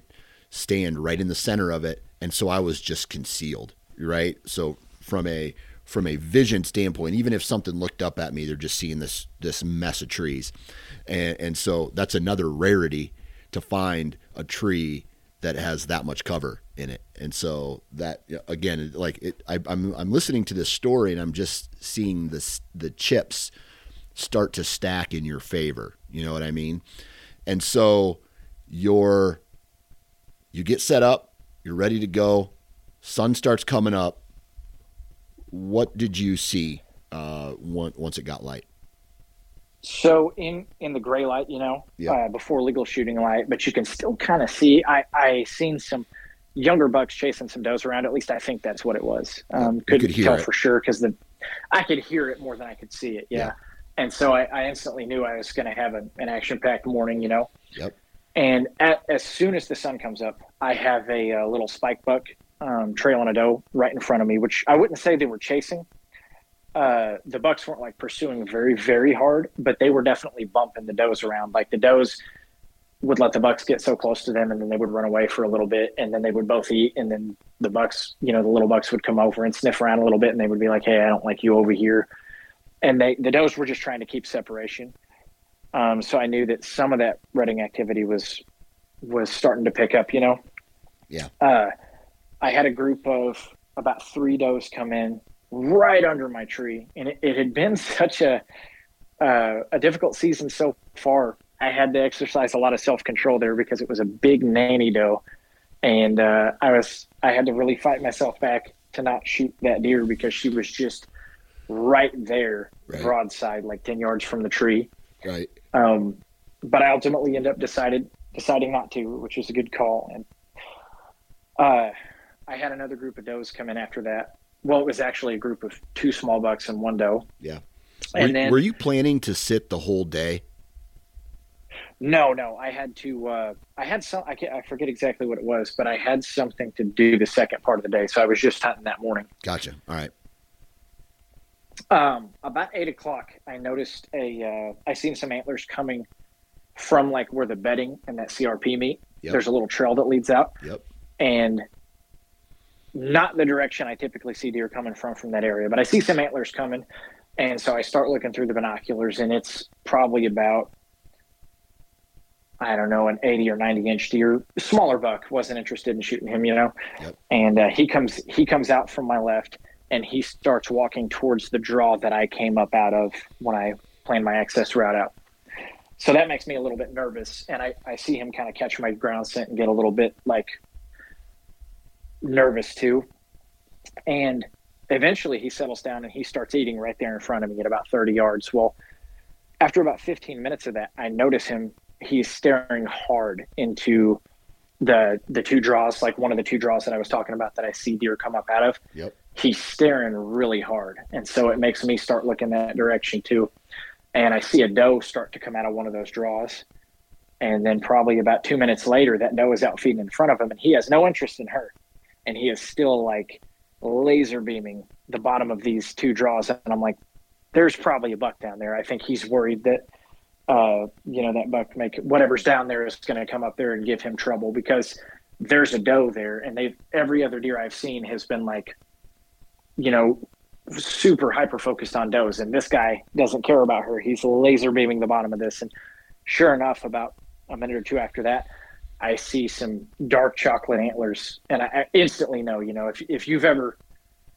stand right in the center of it. And so i was just concealed right? So from a from a vision standpoint, even if something looked up at me, they're just seeing this this mess of trees, and and so that's another rarity to find a tree that has that much cover in it. And so that again, like it, I, I'm I'm listening to this story and I'm just seeing this the chips start to stack in your favor. You know what I mean? And so you're you get set up, you're ready to go. Sun starts coming up what did you see uh, once it got light? So in in the gray light, you know, yeah. uh, before legal shooting light, but you can still kind of see. I I seen some younger bucks chasing some does around. At least I think that's what it was. Um, couldn't could tell it. for sure because the I could hear it more than I could see it. Yeah, yeah. and so I, I, instantly knew I was going to have a, an action packed morning. You know. Yep. And at, as soon as the sun comes up, I have a, a little spike buck um, trailing a doe right in front of me, which I wouldn't say they were chasing. Uh, the bucks weren't like pursuing very, very hard, but they were definitely bumping the does around. Like the does would let the bucks get so close to them, and then they would run away for a little bit, and then they would both eat, and then the bucks, you know, the little bucks would come over and sniff around a little bit, and they would be like, "Hey, I don't like you over here," and they the does were just trying to keep separation. Um, so I knew that some of that rutting activity was was starting to pick up. You know. Yeah. Uh, I had a group of about three does come in right under my tree, and it, it had been such a uh, a difficult season so far. I had to exercise a lot of self control there because it was a big nanny doe, and uh, I was I had to really fight myself back to not shoot that deer because she was just right there, right. broadside, like ten yards from the tree. Right. Um, but I ultimately ended up decided deciding not to, which was a good call. And uh, I had another group of does come in after that. Well, it was actually a group of two small bucks and one doe. Yeah. And were, then, were you planning to sit the whole day? No, no. I had to. Uh, I had some. I, I forget exactly what it was, but I had something to do the second part of the day, so I was just hunting that morning. Gotcha. All right. Um, about eight o'clock, I noticed a. Uh, I seen some antlers coming from like where the bedding and that CRP meet. Yep. There's a little trail that leads out. Yep. And not the direction I typically see deer coming from from that area, but I see some antlers coming. And so I start looking through the binoculars, and it's probably about, I don't know, an 80 or 90 inch deer, smaller buck. Wasn't interested in shooting him, you know. Yep. And uh, he comes he comes out from my left, and he starts walking towards the draw that I came up out of when I planned my access route out. So that makes me a little bit nervous, and I, I see him kind of catch my ground scent and get a little bit like nervous too. And eventually he settles down and he starts eating right there in front of me at about 30 yards. Well, after about 15 minutes of that, I notice him, he's staring hard into the the two draws, like one of the two draws that I was talking about that I see deer come up out of. Yep. He's staring really hard. And so it makes me start looking that direction too. And I see a doe start to come out of one of those draws. And then probably about two minutes later, that doe is out feeding in front of him and he has no interest in her and he is still like laser beaming the bottom of these two draws. And I'm like, there's probably a buck down there. I think he's worried that uh, you know, that buck make whatever's down there is going to come up there and give him trouble because there's a doe there, and they've every other deer I've seen has been like, you know, super hyper focused on does, and this guy doesn't care about her. He's laser beaming the bottom of this, and sure enough, about a minute or two after that, I see some dark chocolate antlers, and I, instantly know. You know, if if you've ever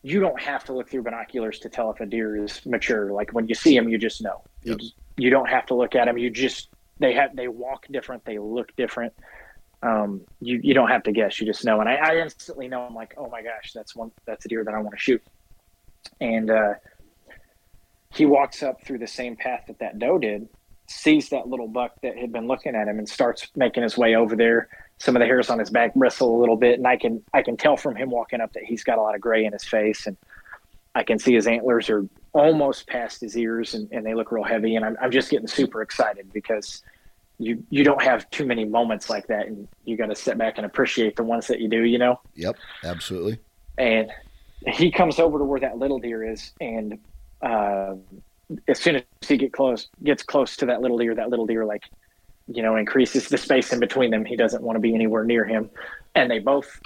you don't have to look through binoculars to tell if a deer is mature. Like when you see them, you just know. Yep. You, just, you don't have to look at them. You just they have they walk different. They look different. Um, you you don't have to guess. You just know. And I, I instantly know. I'm like, oh my gosh, that's one. That's a deer that I want to shoot. And uh, he walks up through the same path that that doe did, sees that little buck that had been looking at him, and starts making his way over there some of the hairs on his back bristle a little bit, and I can I can tell from him walking up that he's got a lot of gray in his face, and I can see his antlers are almost past his ears, and, and they look real heavy, and I'm I'm just getting super excited because you you don't have too many moments like that, and you got to sit back and appreciate the ones that you do, you know. Yep, absolutely. And he comes over to where that little deer is, and uh, as soon as he get close gets close to that little deer, that little deer like you know, increases the space in between them. He doesn't want to be anywhere near him, and they both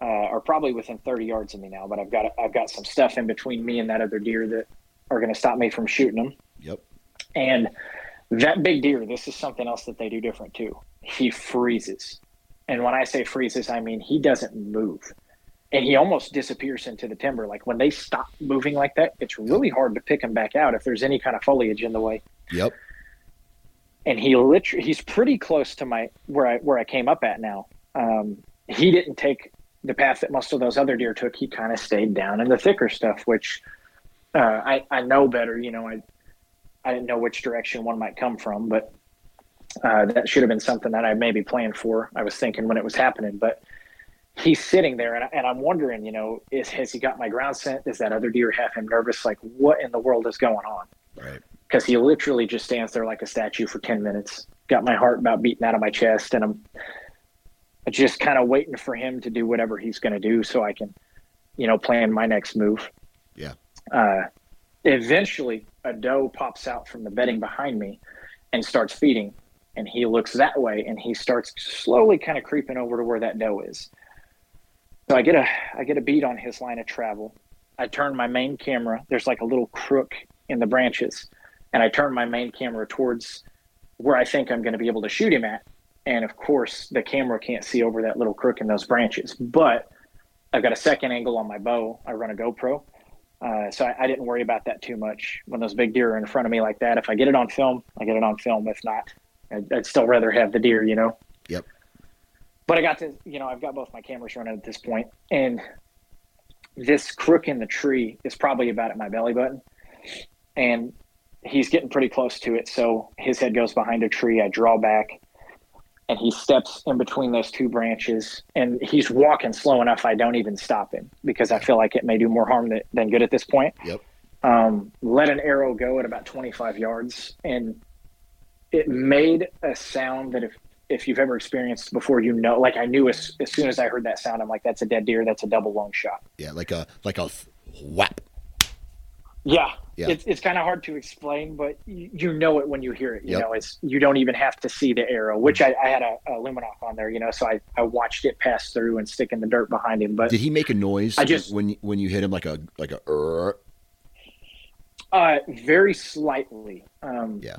uh, are probably within 30 yards of me now. But I've got I've got some stuff in between me and that other deer that are going to stop me from shooting them. Yep. And that big deer, this is something else that they do different too. He freezes, and when I say freezes, I mean he doesn't move. And he almost disappears into the timber. Like when they stop moving like that, it's really hard to pick him back out if there's any kind of foliage in the way. Yep and he literally he's pretty close to my where I where I came up at now. Um, he didn't take the path that most of those other deer took. He kind of stayed down in the thicker stuff, which uh, I I know better. You know, I I didn't know which direction one might come from, but uh, that should have been something that I maybe planned for. I was thinking when it was happening, but he's sitting there, and, I, and I'm wondering, you know, is has he got my ground scent? Does that other deer have him nervous? Like, what in the world is going on? Right because he literally just stands there like a statue for 10 minutes. Got my heart about beating out of my chest, and I'm just kind of waiting for him to do whatever he's going to do so I can, you know, plan my next move. Yeah. Uh, eventually, a doe pops out from the bedding behind me and starts feeding. And he looks that way and he starts slowly kind of creeping over to where that doe is. So I get a I get a beat on his line of travel. I turn my main camera. There's like a little crook in the branches and I turn my main camera towards where I think I'm going to be able to shoot him at. And of course, the camera can't see over that little crook in those branches. But I've got a second angle on my bow. I run a GoPro. Uh, so I, I, didn't worry about that too much when those big deer are in front of me like that. If I get it on film, I get it on film. If not, I'd, I'd still rather have the deer, you know? Yep. But I got to, you know, I've got both my cameras running at this point, and this crook in the tree is probably about at my belly button. And he's getting pretty close to it. So his head goes behind a tree. I draw back and he steps in between those two branches and he's walking slow enough I don't even stop him because I feel like it may do more harm than, than good at this point. Yep. Um, let an arrow go at about 25 yards and it made a sound that if if you've ever experienced before, you know, like I knew as, as soon as I heard that sound, I'm like, that's a dead deer. That's a double lung shot. Yeah. Like a, like a whap. Yeah, yeah. it's it's kind of hard to explain, but you, you, know it when you hear it. You yep. know, it's you don't even have to see the arrow, which I, I had a, a Lumenok on there, you know, so I, I watched it pass through and stick in the dirt behind him. But did he make a noise? I just when when you hit him like a like a. Uh, uh very slightly. Um, yeah.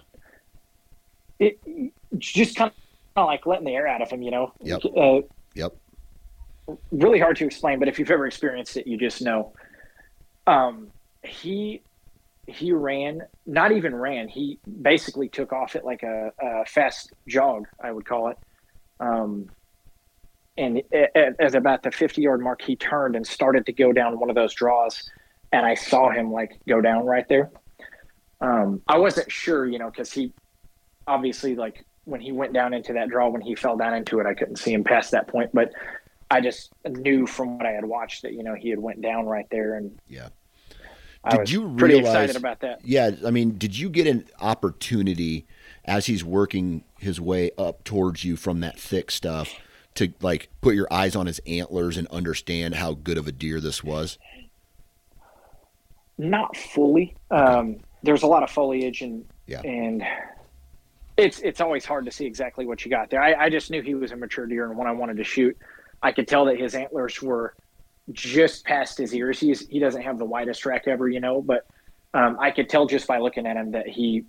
It just kind of like letting the air out of him, you know. Yep. Uh, yep. Really hard to explain, but if you've ever experienced it, you just know. Um, he he ran not even ran he basically took off at like a, a fast jog i would call it um, and at, at, about the 50 yard mark he turned and started to go down one of those draws and i saw him like go down right there um, i wasn't sure you know because he obviously like when he went down into that draw when he fell down into it i couldn't see him past that point but i just knew from what i had watched that you know he had went down right there and yeah did you realize, pretty excited about that. Yeah, I mean, did you get an opportunity as he's working his way up towards you from that thick stuff to like put your eyes on his antlers and understand how good of a deer this was? Not fully. Um, there's a lot of foliage and yeah. and it's it's always hard to see exactly what you got there. I, I just knew he was a mature deer and when I wanted to shoot. I could tell that his antlers were just past his ears. He's he doesn't have the widest rack ever, you know, but um, I could tell just by looking at him that he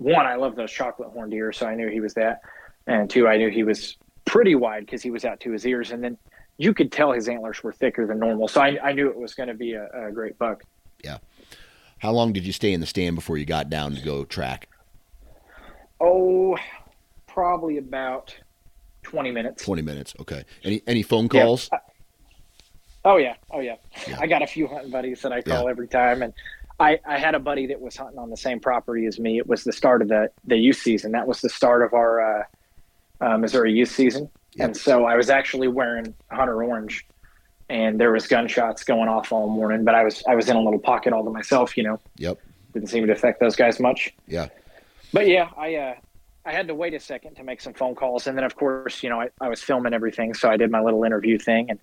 one, I love those chocolate horn deer, so I knew he was that. And two, I knew he was pretty wide because he was out to his ears. And then you could tell his antlers were thicker than normal. So I, I knew it was going to be a, a great buck. Yeah. How long did you stay in the stand before you got down to go track? Oh, probably about 20 minutes. 20 minutes. Okay. Any any phone calls? Yeah. Oh yeah. Oh yeah. yeah. I got a few hunting buddies that I call yeah. every time and I, I had a buddy that was hunting on the same property as me. It was the start of the, the youth season. That was the start of our uh, uh, Missouri youth season. Yep. And so I was actually wearing hunter orange and there was gunshots going off all morning, but I was, I was in a little pocket all to myself, you know, yep. Didn't seem to affect those guys much. Yeah. But yeah, I, uh, I had to wait a second to make some phone calls. And then of course, you know, I, I was filming everything. So I did my little interview thing and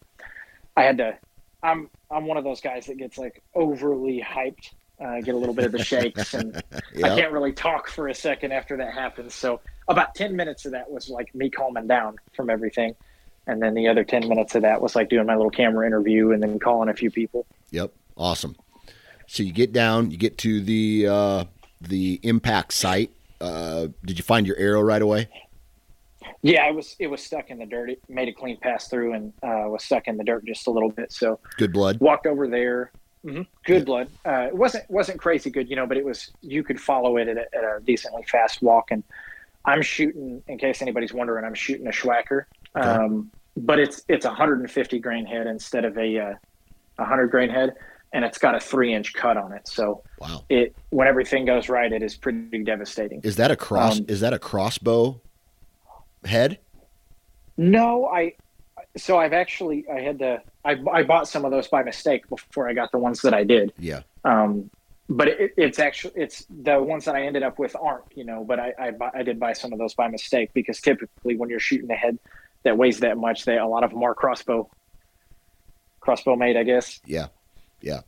I had to, I'm, I'm one of those guys that gets like overly hyped uh, get a little bit of the shakes, and yep. I can't really talk for a second after that happens. So about ten minutes of that was like me calming down from everything, and then the other ten minutes of that was like doing my little camera interview and then calling a few people. Yep, awesome. So you get down, you get to the uh, the impact site. Uh, did you find your arrow right away? Yeah, it was it was stuck in the dirt. It made a clean pass through and uh, was stuck in the dirt just a little bit. So good blood. Walked over there, Mm-hmm. Good blood. Uh, it wasn't wasn't crazy good, you know, but it was you could follow it at a, at a, decently fast walk. And I'm shooting, in case anybody's wondering, I'm shooting a Schwacker, okay. um, but it's it's a 150 grain head instead of a uh, 100 grain head, and it's got a three inch cut on it. So wow, it when everything goes right, it is pretty devastating. Is that a cross? Um, is that a crossbow head? No, I. So I've actually I had to I, I bought some of those by mistake before I got the ones that I did. Yeah. Um, but it, it's actually it's the ones that I ended up with aren't you know. But I, I I did buy some of those by mistake because typically when you're shooting a head that weighs that much, they a lot of them are crossbow crossbow made, I guess. Yeah, yeah.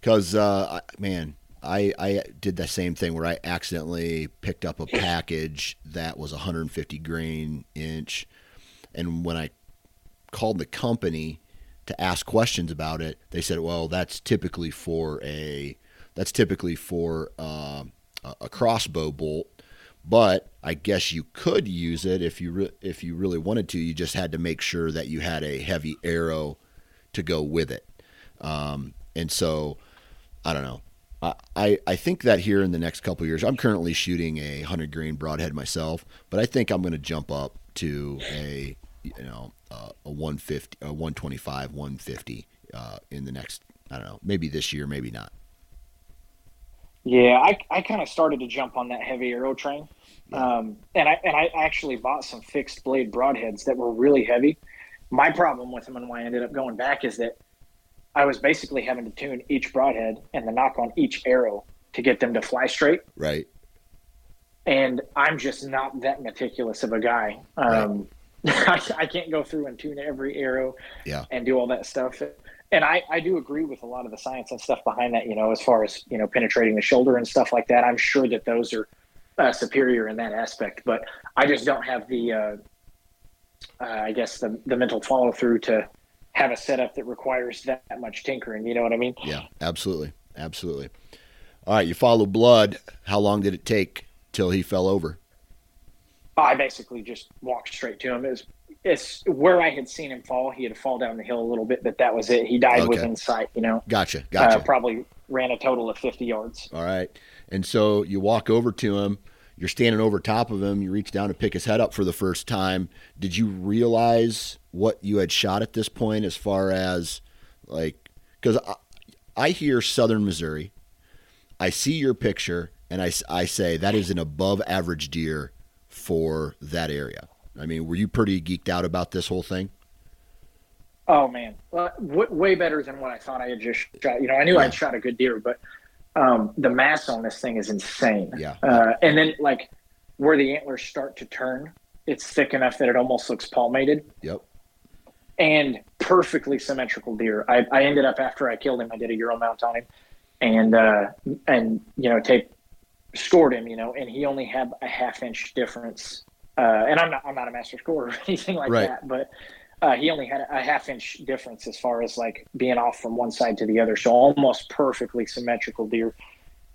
Because uh, man, I I did the same thing where I accidentally picked up a package that was 150 grain inch, and when I called the company to ask questions about it, they said, "Well, that's typically for a that's typically for uh, a crossbow bolt." But I guess you could use it if you re- if you really wanted to. You just had to make sure that you had a heavy arrow to go with it. Um, and so, I don't know. I, I think that here in the next couple years, I'm currently shooting a hundred grain broadhead myself, but I think I'm going to jump up to a you know uh, a 150, a 125, 150 uh, in the next, I don't know, maybe this year, maybe not. Yeah, I, I kind of started to jump on that heavy arrow train. Um, and I and I actually bought some fixed blade broadheads that were really heavy. My problem with them and why I ended up going back is that I was basically having to tune each broadhead and the nock on each arrow to get them to fly straight. Right. And I'm just not that meticulous of a guy. Um, right. I, I can't go through and tune every arrow yeah. and do all that stuff. And I, I do agree with a lot of the science and stuff behind that, you know, as far as, you know, penetrating the shoulder and stuff like that. I'm sure that those are uh, superior in that aspect, but I just don't have the, uh, uh, I guess, the, the mental follow through to have a setup that requires that much tinkering. You know what I mean? Yeah, absolutely. Absolutely. All right. You follow blood. How long did it take till he fell over? I basically just walked straight to him. It was, it's where I had seen him fall. He had fall down the hill a little bit, but that was it. He died okay. within sight. You know. Gotcha. Gotcha. Uh, probably ran a total of fifty yards. All right, and so you walk over to him. You're standing over top of him. You reach down to pick his head up for the first time. Did you realize what you had shot at this point, as far as like, because I, I hear Southern Missouri, I see your picture, and I, I say that is an above average deer for that area. I mean, were you pretty geeked out about this whole thing? Oh man, well, w- way better than what I thought I had just shot. You know, I knew yeah. I'd shot a good deer, but um, the mass on this thing is insane. Yeah. Uh, and then like where the antlers start to turn, it's thick enough that it almost looks palmated. Yep. And perfectly symmetrical deer. I, I ended up after I killed him, I did a Euro mount on him, and uh, and you know tape scored him, you know, and he only had a half inch difference. Uh, and I'm not I'm not a master scorer or anything like Right. that, but uh, he only had a half inch difference as far as like being off from one side to the other, so almost perfectly symmetrical deer.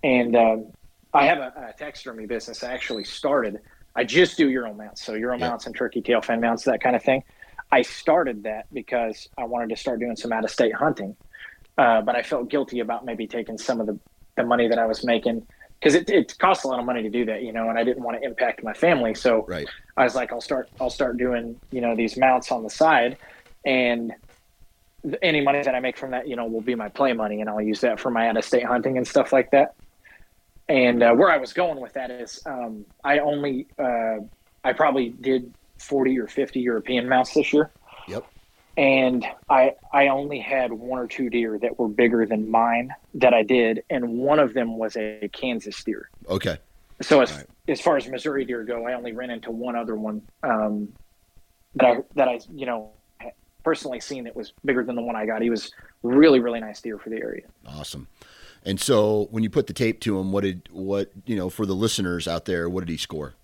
And um, I have a, a taxidermy business. I actually started. I just do Euro mounts, so Euro Yeah. mounts and turkey tail fin mounts, that kind of thing. I started that because I wanted to start doing some out of state hunting, uh, but I felt guilty about maybe taking some of the, the money that I was making because it, it costs a lot of money to do that, you know, and I didn't want to impact my family. So Right. I was like, I'll start, I'll start doing, you know, these mounts on the side, and th- any money that I make from that, you know, will be my play money, and I'll use that for my out of state hunting and stuff like that. And uh, where I was going with that is, um, I only, uh, I probably did forty or fifty European mounts this year. And I I only had one or two deer that were bigger than mine that I did, and one of them was a Kansas deer. Okay. So as Right. as far as Missouri deer go, I only ran into one other one um, that I that I you know personally seen that was bigger than the one I got. He was really really nice deer for the area. Awesome. And so when you put the tape to him, what did what you know for the listeners out there? What did he score?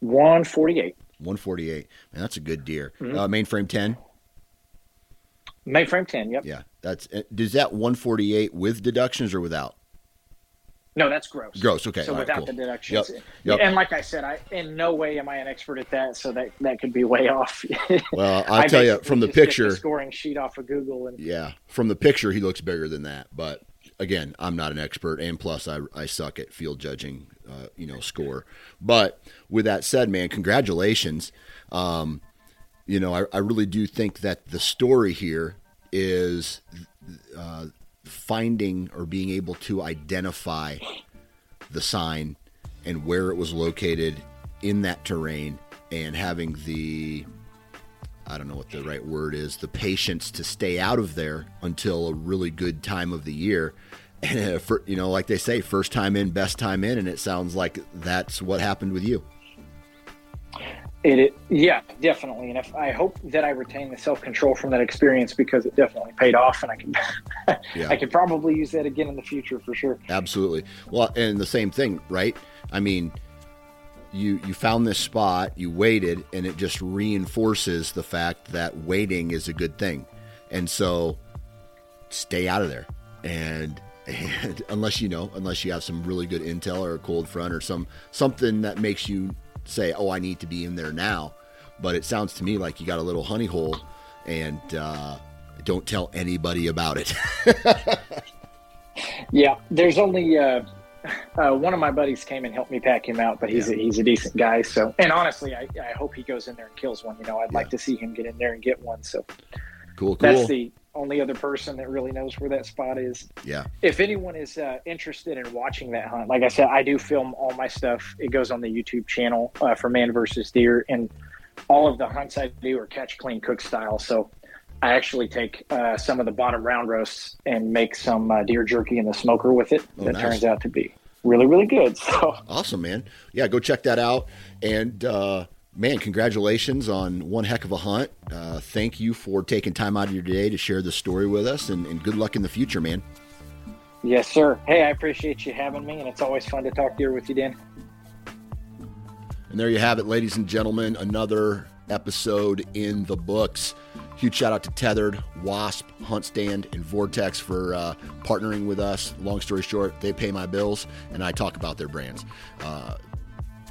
One forty eight. One forty eight. Man, that's a good deer. Mhm. Uh, mainframe ten. Mainframe ten. Yep. Yeah, that's. uh, Does that one forty eight with deductions or without? No, that's gross. Gross. Okay. So all right, without cool. the deductions, Yep, yep. and like I said, I in no way am I an expert at that, so that that could be way off. Well, I'll I tell you from the picture. scoring sheet off of Google, and Yeah, from the picture, he looks bigger than that. But again, I'm not an expert, and plus, I, I suck at field judging, uh, you know, score. But with that said, man, congratulations. Um, you know, I, I really do think that the story here is uh, finding or being able to identify the sign and where it was located in that terrain and having the I don't know what the right word is, the patience to stay out of there until a really good time of the year. And, uh, for, you know, like they say, first time in, best time in. And it sounds like that's what happened with you. It, it yeah, definitely. And if I hope that I retain the self control from that experience because it definitely paid off, and I can Yeah. I could probably use that again in the future for sure. Absolutely. Well, and the same thing, right? I mean, you you found this spot, you waited, and it just reinforces the fact that waiting is a good thing. And so stay out of there. And and unless you know, unless you have some really good intel or a cold front or some something that makes you say, "Oh, I need to be in there now." But it sounds to me like you got a little honey hole and uh don't tell anybody about it. Yeah, there's only uh, uh, one of my buddies came and helped me pack him out, but he's a, he's a decent guy. So, and honestly, I, I hope he goes in there and kills one. You know, I'd like to see him get in there and get one. So cool, cool. that's the only other person that really knows where that spot is. yeah. If anyone is uh, interested in watching that hunt, like I said, I do film all my stuff. It goes on the YouTube channel uh, for Man versus Deer, and all of the hunts I do are catch, clean, cook style. So. I actually take uh, some of the bottom round roasts and make some uh, deer jerky in the smoker with it. Oh, that nice. turns out to be really, really good. So Awesome, man. Yeah, go check that out. And uh, man, congratulations on one heck of a hunt. Uh, thank you for taking time out of your day to share the story with us, and, and good luck in the future, man. Yes, sir. Hey, I appreciate you having me, and it's always fun to talk deer with you, Dan. And there you have it, ladies and gentlemen, another episode in the books. Huge shout out to Tethrd, Wasp, Hunt Stand, and Vortex for uh, partnering with us. Long story short, they pay my bills, and I talk about their brands. Uh,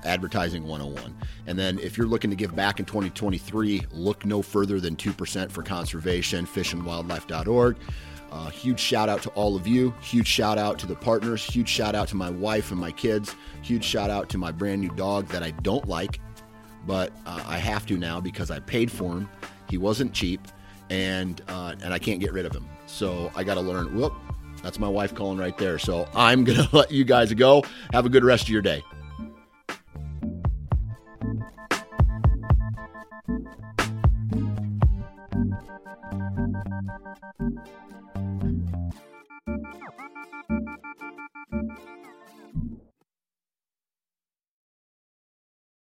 Advertising 101. And then if you're looking to give back in 2023, look no further than 2% for conservation, fishandwildlife.org. Uh, huge shout out to all of you. Huge shout out to the partners. Huge shout out to my wife and my kids. Huge shout out to my brand new dog that I don't like, but uh, I have to now because I paid for him. He wasn't cheap, and uh, and I can't get rid of him. So I got to learn. Whoop, that's my wife calling right there. So I'm gonna let you guys go. Have a good rest of your day.